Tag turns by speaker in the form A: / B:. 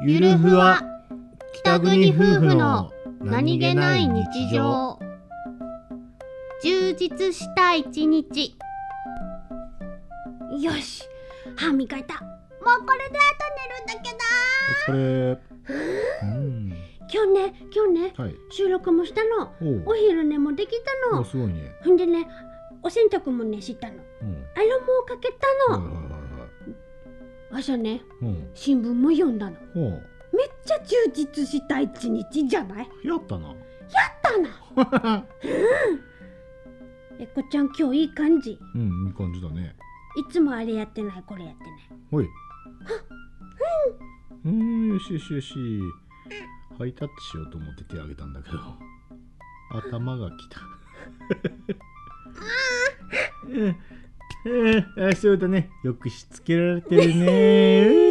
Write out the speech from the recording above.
A: ゆるふわ北国夫婦の何気ない日常。充実した一日。よし歯磨いた。もうこれであと寝るんだけど。
B: お疲れ。う。ん。
A: 今日ね今日ね
B: はい。
A: 収録もしたの。
B: お
A: お昼寝もできたの。
B: おすごいね。
A: ほんでねお洗濯もねしたの。
B: うん。
A: アロマをかけたの、
B: はいはい
A: 朝ね
B: うん。
A: 新聞も読んだの。
B: ほ
A: めっちゃ充実した一日じゃない？う
B: やったな。
A: やったな。えこちゃん今日いい感じ？い
B: うんいい感じだね。
A: つもあれやってないこれやってない。
B: ほい。うん。よしよしよし。ハイタッチしようと思って手あげたんだけど。頭がきた。うんうん。あそうだね。よくしつけられてるね。